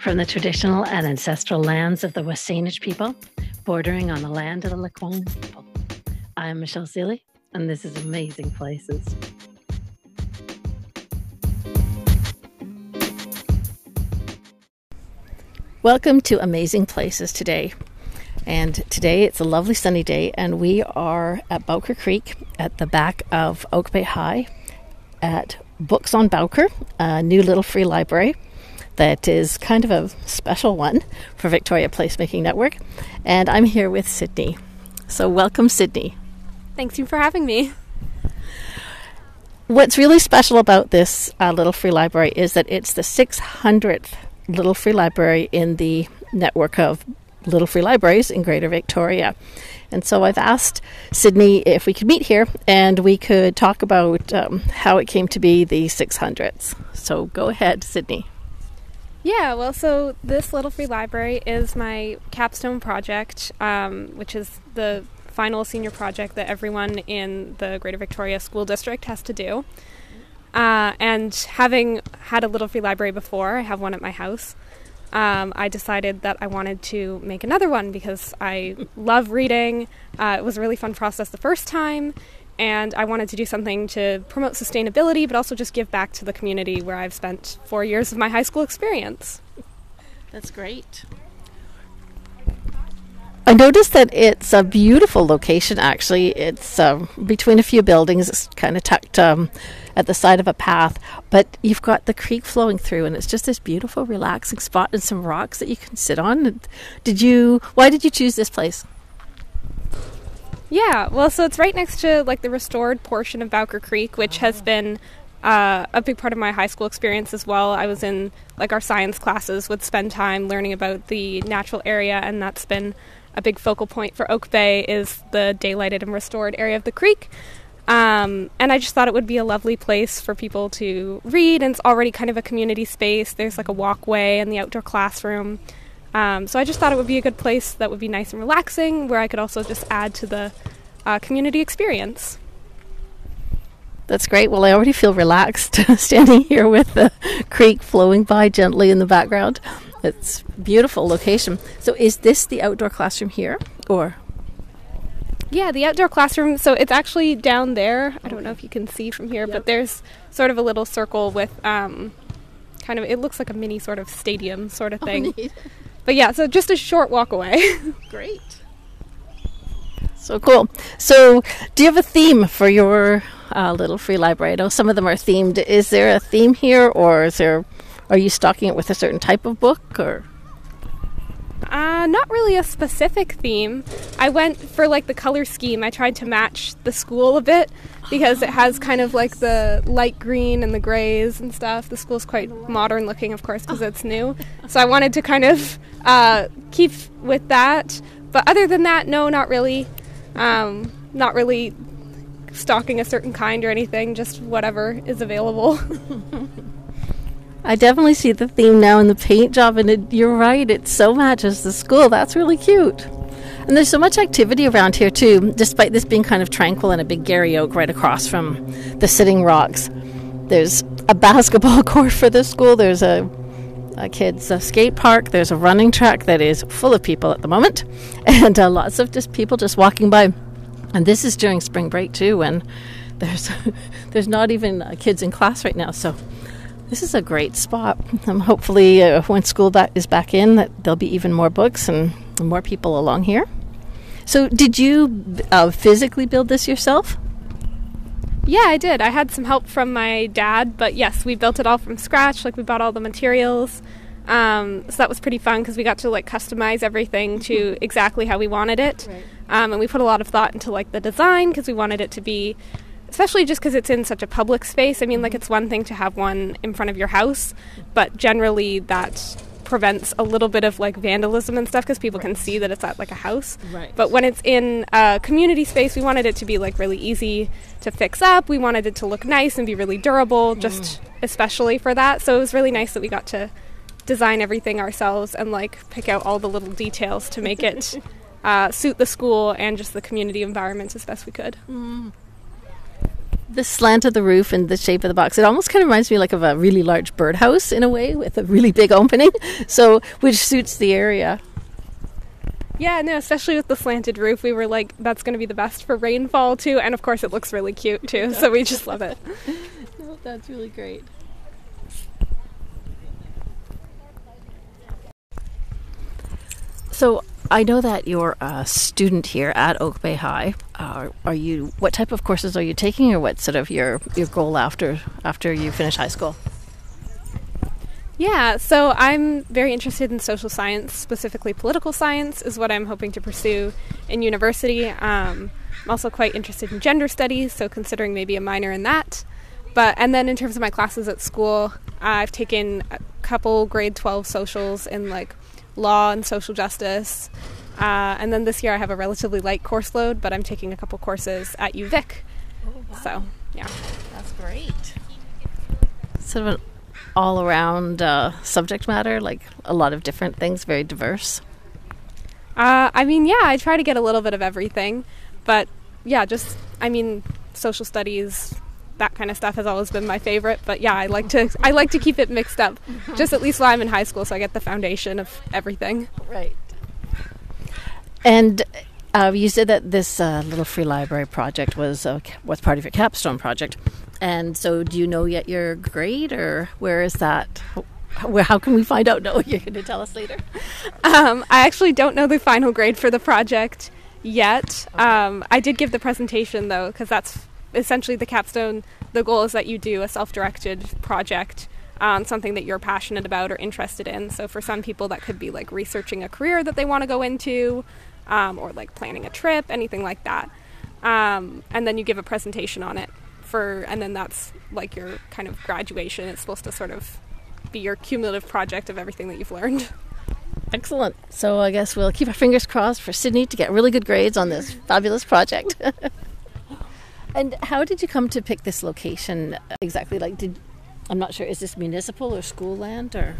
From the traditional and ancestral lands of the W̱SÁNEĆ people, bordering on the land of the Lekwungen people. I'm Michelle Seeley, and this is Amazing Places. Welcome to Amazing Places today. And today it's a lovely sunny day, and we are at Bowker Creek at the back of Oak Bay High at Books on Bowker, a new little free library that is kind of a special one for Victoria Placemaking Network. And I'm here with Sydney. So, welcome, Sydney. Thanks you for having me. What's really special about this uh, little free library is that it's the 600th little free library in the network of little free libraries in Greater Victoria. And so I've asked Sydney if we could meet here and we could talk about um, how it came to be the 600s. So go ahead, Sydney. Yeah, well, so this Little Free Library is my capstone project, um, which is the final senior project that everyone in the Greater Victoria School District has to do. Uh, and having had a Little Free Library before, I have one at my house. Um, I decided that I wanted to make another one because I love reading. Uh, it was a really fun process the first time, and I wanted to do something to promote sustainability, but also just give back to the community where I've spent four years of my high school experience. That's great. I noticed that it's a beautiful location. Actually, it's um, between a few buildings. It's kind of tucked um, at the side of a path, but you've got the creek flowing through, and it's just this beautiful, relaxing spot and some rocks that you can sit on. Did you? Why did you choose this place? Yeah, well, so it's right next to like the restored portion of Bowker Creek, which has been uh, a big part of my high school experience as well. I was in like our science classes, would spend time learning about the natural area, and that's been a big focal point for Oak Bay is the daylighted and restored area of the creek. Um, and I just thought it would be a lovely place for people to read, and it's already kind of a community space. There's like a walkway and the outdoor classroom. Um, so I just thought it would be a good place that would be nice and relaxing, where I could also just add to the uh, community experience. That's great. Well, I already feel relaxed standing here with the creek flowing by gently in the background. It's beautiful location. So, is this the outdoor classroom here, or? Yeah, the outdoor classroom. So it's actually down there. I don't know if you can see from here, yep. but there's sort of a little circle with um, kind of. It looks like a mini sort of stadium sort of oh, thing. Oh, but yeah, so just a short walk away. Great. So cool. So, do you have a theme for your uh, little free library? I know some of them are themed. Is there a theme here, or is there? Are you stocking it with a certain type of book, or? Uh, not really a specific theme. I went for like the color scheme. I tried to match the school a bit because it has kind of like the light green and the grays and stuff. The school's quite modern looking, of course, because it's new. So I wanted to kind of uh, keep with that. But other than that, no, not really. Um, not really stocking a certain kind or anything, just whatever is available. I definitely see the theme now in the paint job, and it, you're right, it so matches the school. That's really cute. And there's so much activity around here, too, despite this being kind of tranquil and a big Garry Oak right across from the Sitting Rocks. There's a basketball court for the school, there's a a kids' a skate park. There's a running track that is full of people at the moment, and uh, lots of just people just walking by. And this is during spring break too, when there's there's not even uh, kids in class right now. So this is a great spot. Um, hopefully, uh, when school back is back in, that there'll be even more books and more people along here. So, did you uh, physically build this yourself? Yeah, I did. I had some help from my dad, but yes, we built it all from scratch. Like we bought all the materials. Um, so that was pretty fun because we got to like customize everything to mm-hmm. exactly how we wanted it, right. um, and we put a lot of thought into like the design because we wanted it to be, especially just because it's in such a public space. I mean, like mm-hmm. it's one thing to have one in front of your house, but generally that prevents a little bit of like vandalism and stuff because people right. can see that it's at like a house. Right. But when it's in a community space, we wanted it to be like really easy to fix up. We wanted it to look nice and be really durable, mm. just especially for that. So it was really nice that we got to design everything ourselves and like pick out all the little details to make it uh, suit the school and just the community environment as best we could. Mm. The slant of the roof and the shape of the box, it almost kind of reminds me like of a really large birdhouse in a way with a really big opening. So, which suits the area. Yeah, no, especially with the slanted roof, we were like, that's going to be the best for rainfall too. And of course, it looks really cute too. So we just love it. no, oh, that's really great. So I know that you're a student here at Oak Bay High. Uh, are you? What type of courses are you taking, or what sort of your your goal after after you finish high school? Yeah, so I'm very interested in social science, specifically political science, is what I'm hoping to pursue in university. Um, I'm also quite interested in gender studies, so considering maybe a minor in that. But and then in terms of my classes at school, I've taken a couple grade 12 socials in like law and social justice. Uh, and then this year I have a relatively light course load, but I'm taking a couple courses at UVic. Oh, wow. So, yeah. That's great. Sort of an all around uh, subject matter, like a lot of different things, very diverse. Uh, I mean, yeah, I try to get a little bit of everything, but yeah, just, I mean, social studies, that kind of stuff has always been my favorite. But yeah, I like to I like to keep it mixed up, just at least while I'm in high school, so I get the foundation of everything. Right. And uh, you said that this uh, little free library project was uh, was part of your capstone project, and so do you know yet your grade, or where is that? Where, how can we find out? No, you're going to tell us later. Um, I actually don't know the final grade for the project yet. Okay. Um, I did give the presentation though, because that's essentially the capstone the goal is that you do a self-directed project on something that you're passionate about or interested in so for some people that could be like researching a career that they want to go into um, or like planning a trip anything like that um, and then you give a presentation on it for and then that's like your kind of graduation it's supposed to sort of be your cumulative project of everything that you've learned Excellent. So I guess we'll keep our fingers crossed for Sydney to get really good grades on this fabulous project. And how did you come to pick this location exactly? Like, did I'm not sure. Is this municipal or school land or?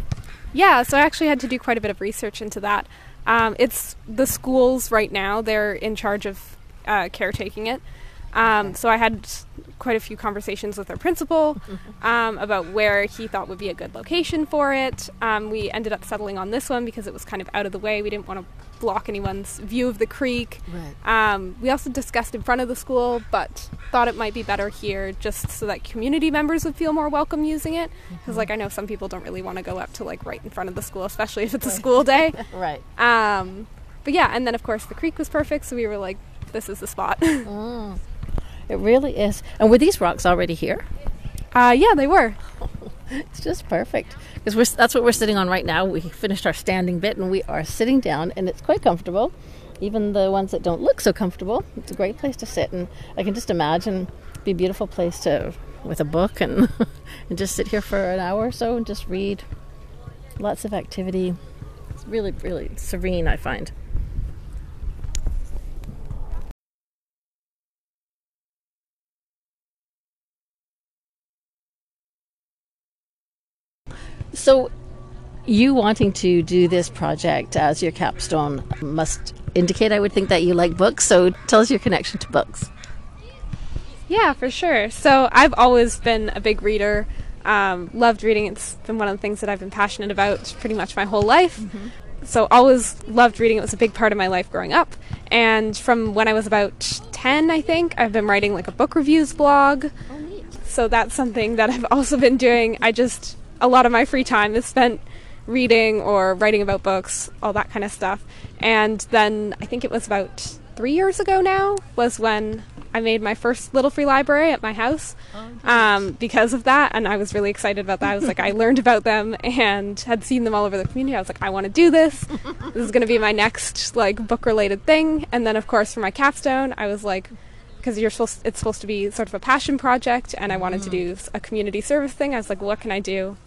Yeah, so I actually had to do quite a bit of research into that. Um, it's the schools right now; they're in charge of uh, caretaking it. Um, so I had quite a few conversations with our principal um, about where he thought would be a good location for it. Um, we ended up settling on this one because it was kind of out of the way. We didn't want to block anyone's view of the creek. Right. Um, we also discussed in front of the school, but thought it might be better here just so that community members would feel more welcome using it. Because, mm-hmm. like, I know some people don't really want to go up to like right in front of the school, especially if it's right. a school day. right. Um, but yeah, and then of course the creek was perfect, so we were like, this is the spot. mm. It really is. And were these rocks already here? Uh, yeah, they were. it's just perfect because that's what we're sitting on right now. We finished our standing bit and we are sitting down, and it's quite comfortable. Even the ones that don't look so comfortable, it's a great place to sit, and I can just imagine be a beautiful place to with a book and and just sit here for an hour or so and just read. Lots of activity. It's really really serene. I find. So, you wanting to do this project as your capstone must indicate, I would think, that you like books. So, tell us your connection to books. Yeah, for sure. So, I've always been a big reader. Um, loved reading. It's been one of the things that I've been passionate about pretty much my whole life. Mm-hmm. So, always loved reading. It was a big part of my life growing up. And from when I was about 10, I think, I've been writing like a book reviews blog. Oh, so, that's something that I've also been doing. I just a lot of my free time is spent reading or writing about books, all that kind of stuff. And then I think it was about three years ago now was when I made my first little free library at my house oh, um, because of that, and I was really excited about that. I was like, I learned about them and had seen them all over the community. I was like, I want to do this. this is going to be my next like book related thing. And then, of course, for my capstone, I was like, because you're supposed, it's supposed to be sort of a passion project, and I wanted mm. to do a community service thing. I was like, what can I do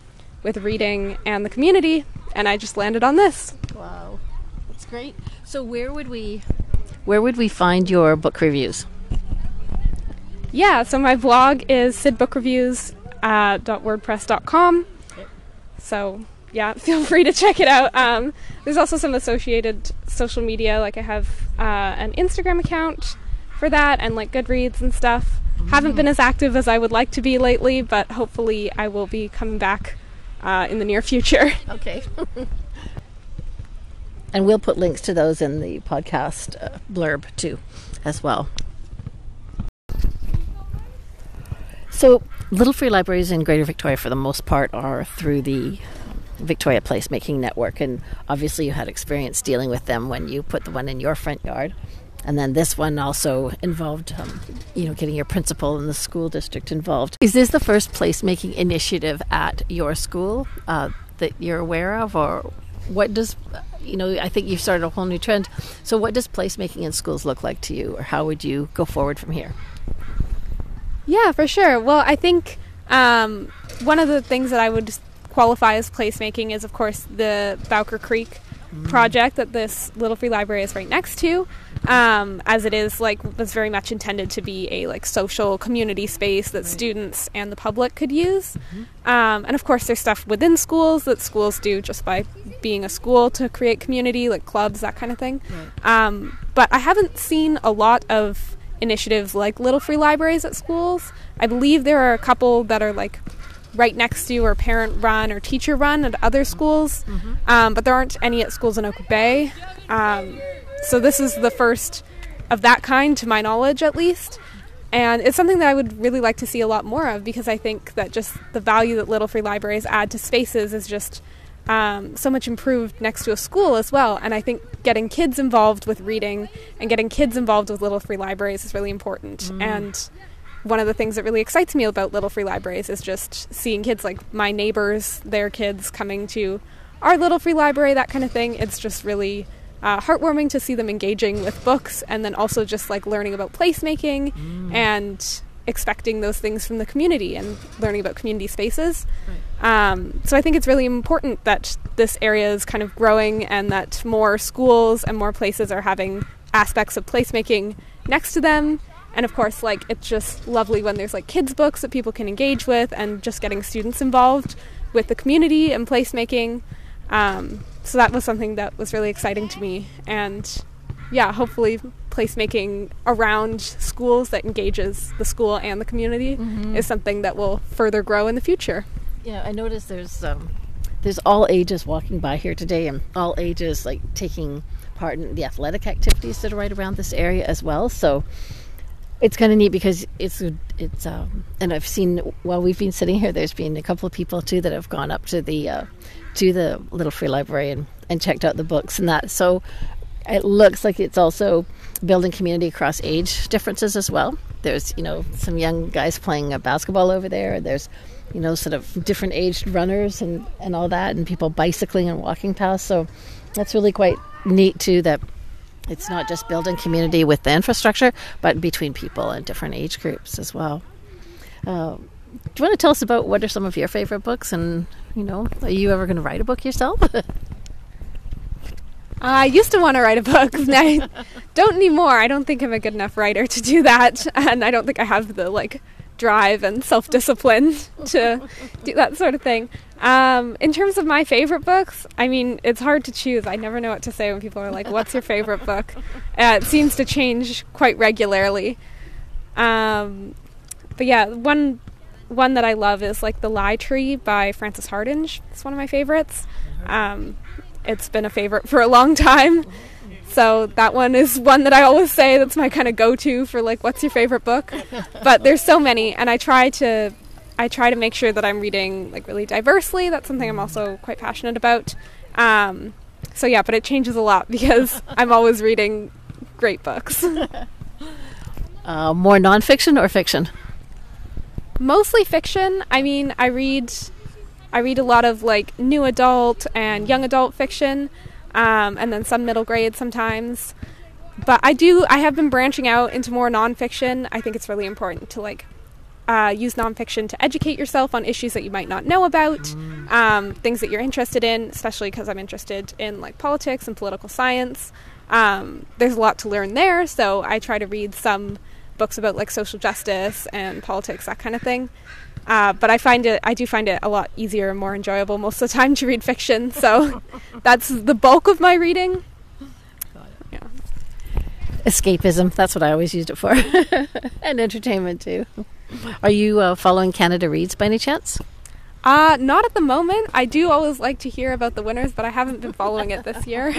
with reading and the community, and I just landed on this. Wow, that's great. So where would we where would we find your book reviews? Yeah, so my blog is sidbookreviews.wordpress.com. Uh, so yeah, feel free to check it out. Um, there's also some associated social media, like I have uh, an Instagram account for that, and like Goodreads and stuff. Haven't been as active as I would like to be lately, but hopefully I will be coming back uh, in the near future. Okay. and we'll put links to those in the podcast uh, blurb too, as well. So, Little Free Libraries in Greater Victoria, for the most part, are through the Victoria Placemaking Network, and obviously you had experience dealing with them when you put the one in your front yard. And then this one also involved, um, you know, getting your principal and the school district involved. Is this the first placemaking initiative at your school uh, that you're aware of, or what does, you know, I think you've started a whole new trend. So, what does placemaking in schools look like to you, or how would you go forward from here? Yeah, for sure. Well, I think um, one of the things that I would qualify as placemaking is, of course, the Bowker Creek mm. project that this Little Free Library is right next to. Um, as it is like was very much intended to be a like social community space that right. students and the public could use mm-hmm. um, and of course there's stuff within schools that schools do just by being a school to create community like clubs that kind of thing right. um, but i haven't seen a lot of initiatives like little free libraries at schools i believe there are a couple that are like right next to or parent run or teacher run at other schools, mm-hmm. um, but there aren't any at schools in Oak Bay. Um, so this is the first of that kind, to my knowledge, at least. And it's something that I would really like to see a lot more of because I think that just the value that Little Free Libraries add to spaces is just um, so much improved next to a school as well. And I think getting kids involved with reading and getting kids involved with Little Free Libraries is really important. Mm. And one of the things that really excites me about Little Free Libraries is just seeing kids like my neighbors, their kids coming to our Little Free Library, that kind of thing. It's just really uh, heartwarming to see them engaging with books and then also just like learning about placemaking mm. and expecting those things from the community and learning about community spaces. Right. Um, so I think it's really important that this area is kind of growing and that more schools and more places are having aspects of placemaking next to them and of course, like it's just lovely when there's like kids' books that people can engage with, and just getting students involved with the community and placemaking. Um, so that was something that was really exciting to me, and yeah, hopefully placemaking around schools that engages the school and the community mm-hmm. is something that will further grow in the future. Yeah, I noticed there's um, there's all ages walking by here today, and all ages like taking part in the athletic activities that are right around this area as well. So it's kind of neat because it's it's um, and I've seen while we've been sitting here, there's been a couple of people too that have gone up to the uh, to the little free library and, and checked out the books and that. So it looks like it's also building community across age differences as well. There's you know some young guys playing a basketball over there. There's you know sort of different aged runners and and all that, and people bicycling and walking past. So that's really quite neat too that it's not just building community with the infrastructure, but between people and different age groups as well. Uh, do you want to tell us about what are some of your favorite books? And you know, are you ever going to write a book yourself? I used to want to write a book. I don't anymore. I don't think I'm a good enough writer to do that, and I don't think I have the like drive and self discipline to do that sort of thing. Um, in terms of my favorite books, I mean, it's hard to choose. I never know what to say when people are like, "What's your favorite book?" Uh, it seems to change quite regularly. Um, but yeah, one one that I love is like "The Lie Tree" by Frances Hardinge. It's one of my favorites. Um, it's been a favorite for a long time. So that one is one that I always say that's my kind of go-to for like what's your favorite book. but there's so many and I try to I try to make sure that I'm reading like really diversely. That's something I'm also quite passionate about. Um, so yeah, but it changes a lot because I'm always reading great books. uh, more nonfiction or fiction? Mostly fiction. I mean, I read I read a lot of like new adult and young adult fiction um, and then some middle grade sometimes. But I do, I have been branching out into more nonfiction. I think it's really important to like uh, use nonfiction to educate yourself on issues that you might not know about, um, things that you're interested in, especially because I'm interested in like politics and political science. Um, there's a lot to learn there, so I try to read some books about like social justice and politics, that kind of thing. Uh, but I find it, I do find it a lot easier and more enjoyable most of the time to read fiction. So that's the bulk of my reading. Yeah. escapism. That's what I always used it for, and entertainment too. Are you uh, following Canada Reads by any chance? Uh, not at the moment. I do always like to hear about the winners, but I haven't been following it this year.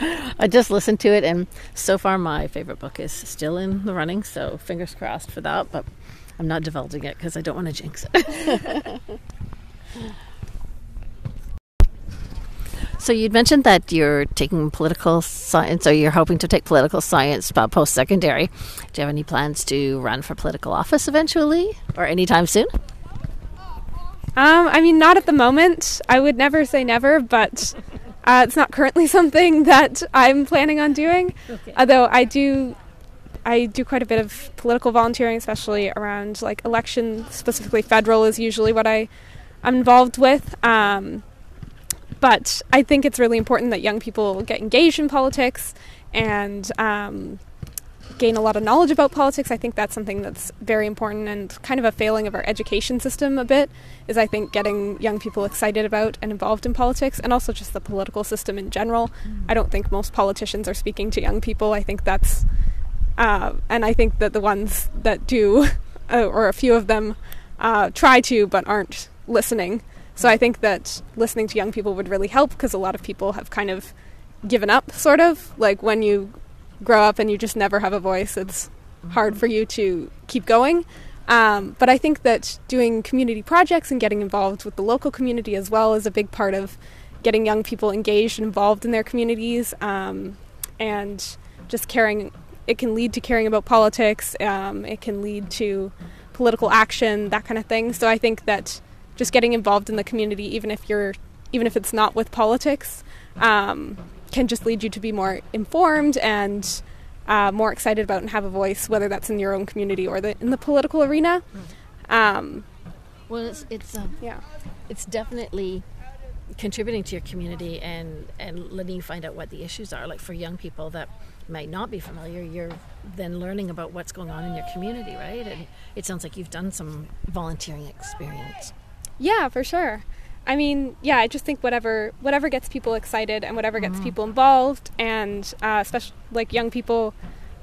I just listened to it, and so far my favorite book is still in the running. So fingers crossed for that. But I'm not divulging it because I don't want to jinx it. so you'd mentioned that you're taking political science, or you're hoping to take political science post secondary. Do you have any plans to run for political office eventually, or anytime soon? Um, I mean, not at the moment. I would never say never, but uh, it's not currently something that I'm planning on doing. Okay. Although I do, I do quite a bit of political volunteering, especially around like election, specifically federal, is usually what I I'm involved with. Um, but I think it's really important that young people get engaged in politics and um, gain a lot of knowledge about politics. I think that's something that's very important and kind of a failing of our education system a bit is I think getting young people excited about and involved in politics and also just the political system in general. Mm. I don't think most politicians are speaking to young people. I think that's uh, and I think that the ones that do uh, or a few of them uh, try to but aren't listening. So I think that listening to young people would really help because a lot of people have kind of given up sort of like when you grow up and you just never have a voice, it's hard for you to keep going. Um, but I think that doing community projects and getting involved with the local community as well is a big part of getting young people engaged and involved in their communities um, and just caring. It can lead to caring about politics, um, it can lead to political action, that kind of thing. So I think that just getting involved in the community, even if you're even if it's not with politics, um, can just lead you to be more informed and uh, more excited about and have a voice, whether that's in your own community or the, in the political arena. Um, well, it's it's um, yeah, it's definitely contributing to your community and and letting you find out what the issues are. Like for young people that might not be familiar, you're then learning about what's going on in your community, right? And it sounds like you've done some volunteering experience. Yeah, for sure. I mean, yeah, I just think whatever whatever gets people excited and whatever gets mm-hmm. people involved, and uh, especially like young people,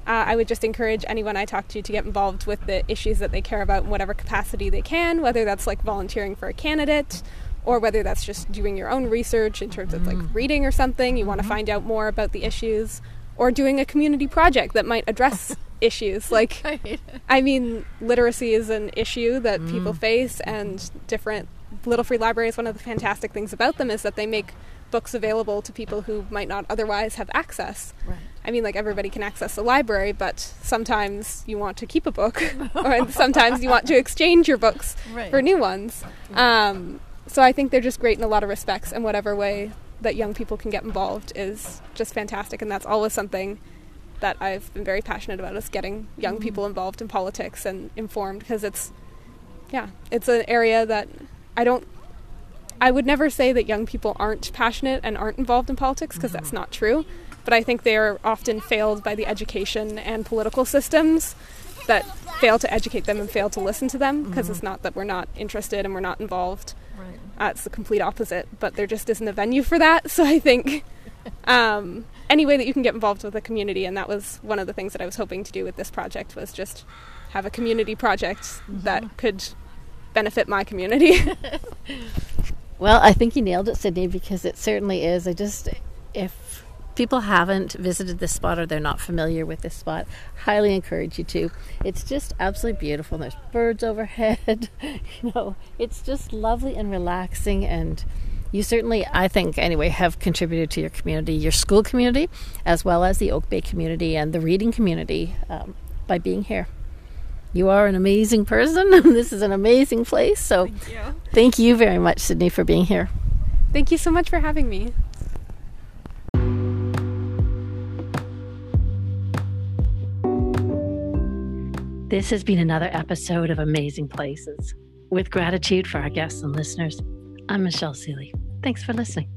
uh, I would just encourage anyone I talk to to get involved with the issues that they care about in whatever capacity they can, whether that's like volunteering for a candidate, or whether that's just doing your own research in terms of like mm. reading or something. You mm-hmm. want to find out more about the issues, or doing a community project that might address issues. Like, I mean, literacy is an issue that mm. people face, and different Little Free Libraries, one of the fantastic things about them is that they make books available to people who might not otherwise have access. Right. I mean, like everybody can access the library, but sometimes you want to keep a book, or sometimes you want to exchange your books right. for new ones. Um, so I think they're just great in a lot of respects, and whatever way that young people can get involved is just fantastic, and that's always something that I've been very passionate about is getting young mm-hmm. people involved in politics and informed because it's yeah, it's an area that I don't I would never say that young people aren't passionate and aren't involved in politics because mm-hmm. that's not true. But I think they are often failed by the education and political systems that fail to educate them and fail to listen to them because mm-hmm. it's not that we're not interested and we're not involved. Right. Uh, it's the complete opposite, but there just isn't a venue for that. So I think um, any way that you can get involved with the community, and that was one of the things that I was hoping to do with this project was just have a community project mm-hmm. that could benefit my community. well, I think you nailed it, Sydney, because it certainly is. I just, if people haven't visited this spot or they're not familiar with this spot, highly encourage you to. It's just absolutely beautiful. There's birds overhead. you know, it's just lovely and relaxing and you certainly, I think, anyway, have contributed to your community, your school community, as well as the Oak Bay community and the reading community um, by being here. You are an amazing person. this is an amazing place. So thank you. thank you very much, Sydney, for being here. Thank you so much for having me. This has been another episode of Amazing Places. With gratitude for our guests and listeners, I'm Michelle Seeley. Thanks for listening.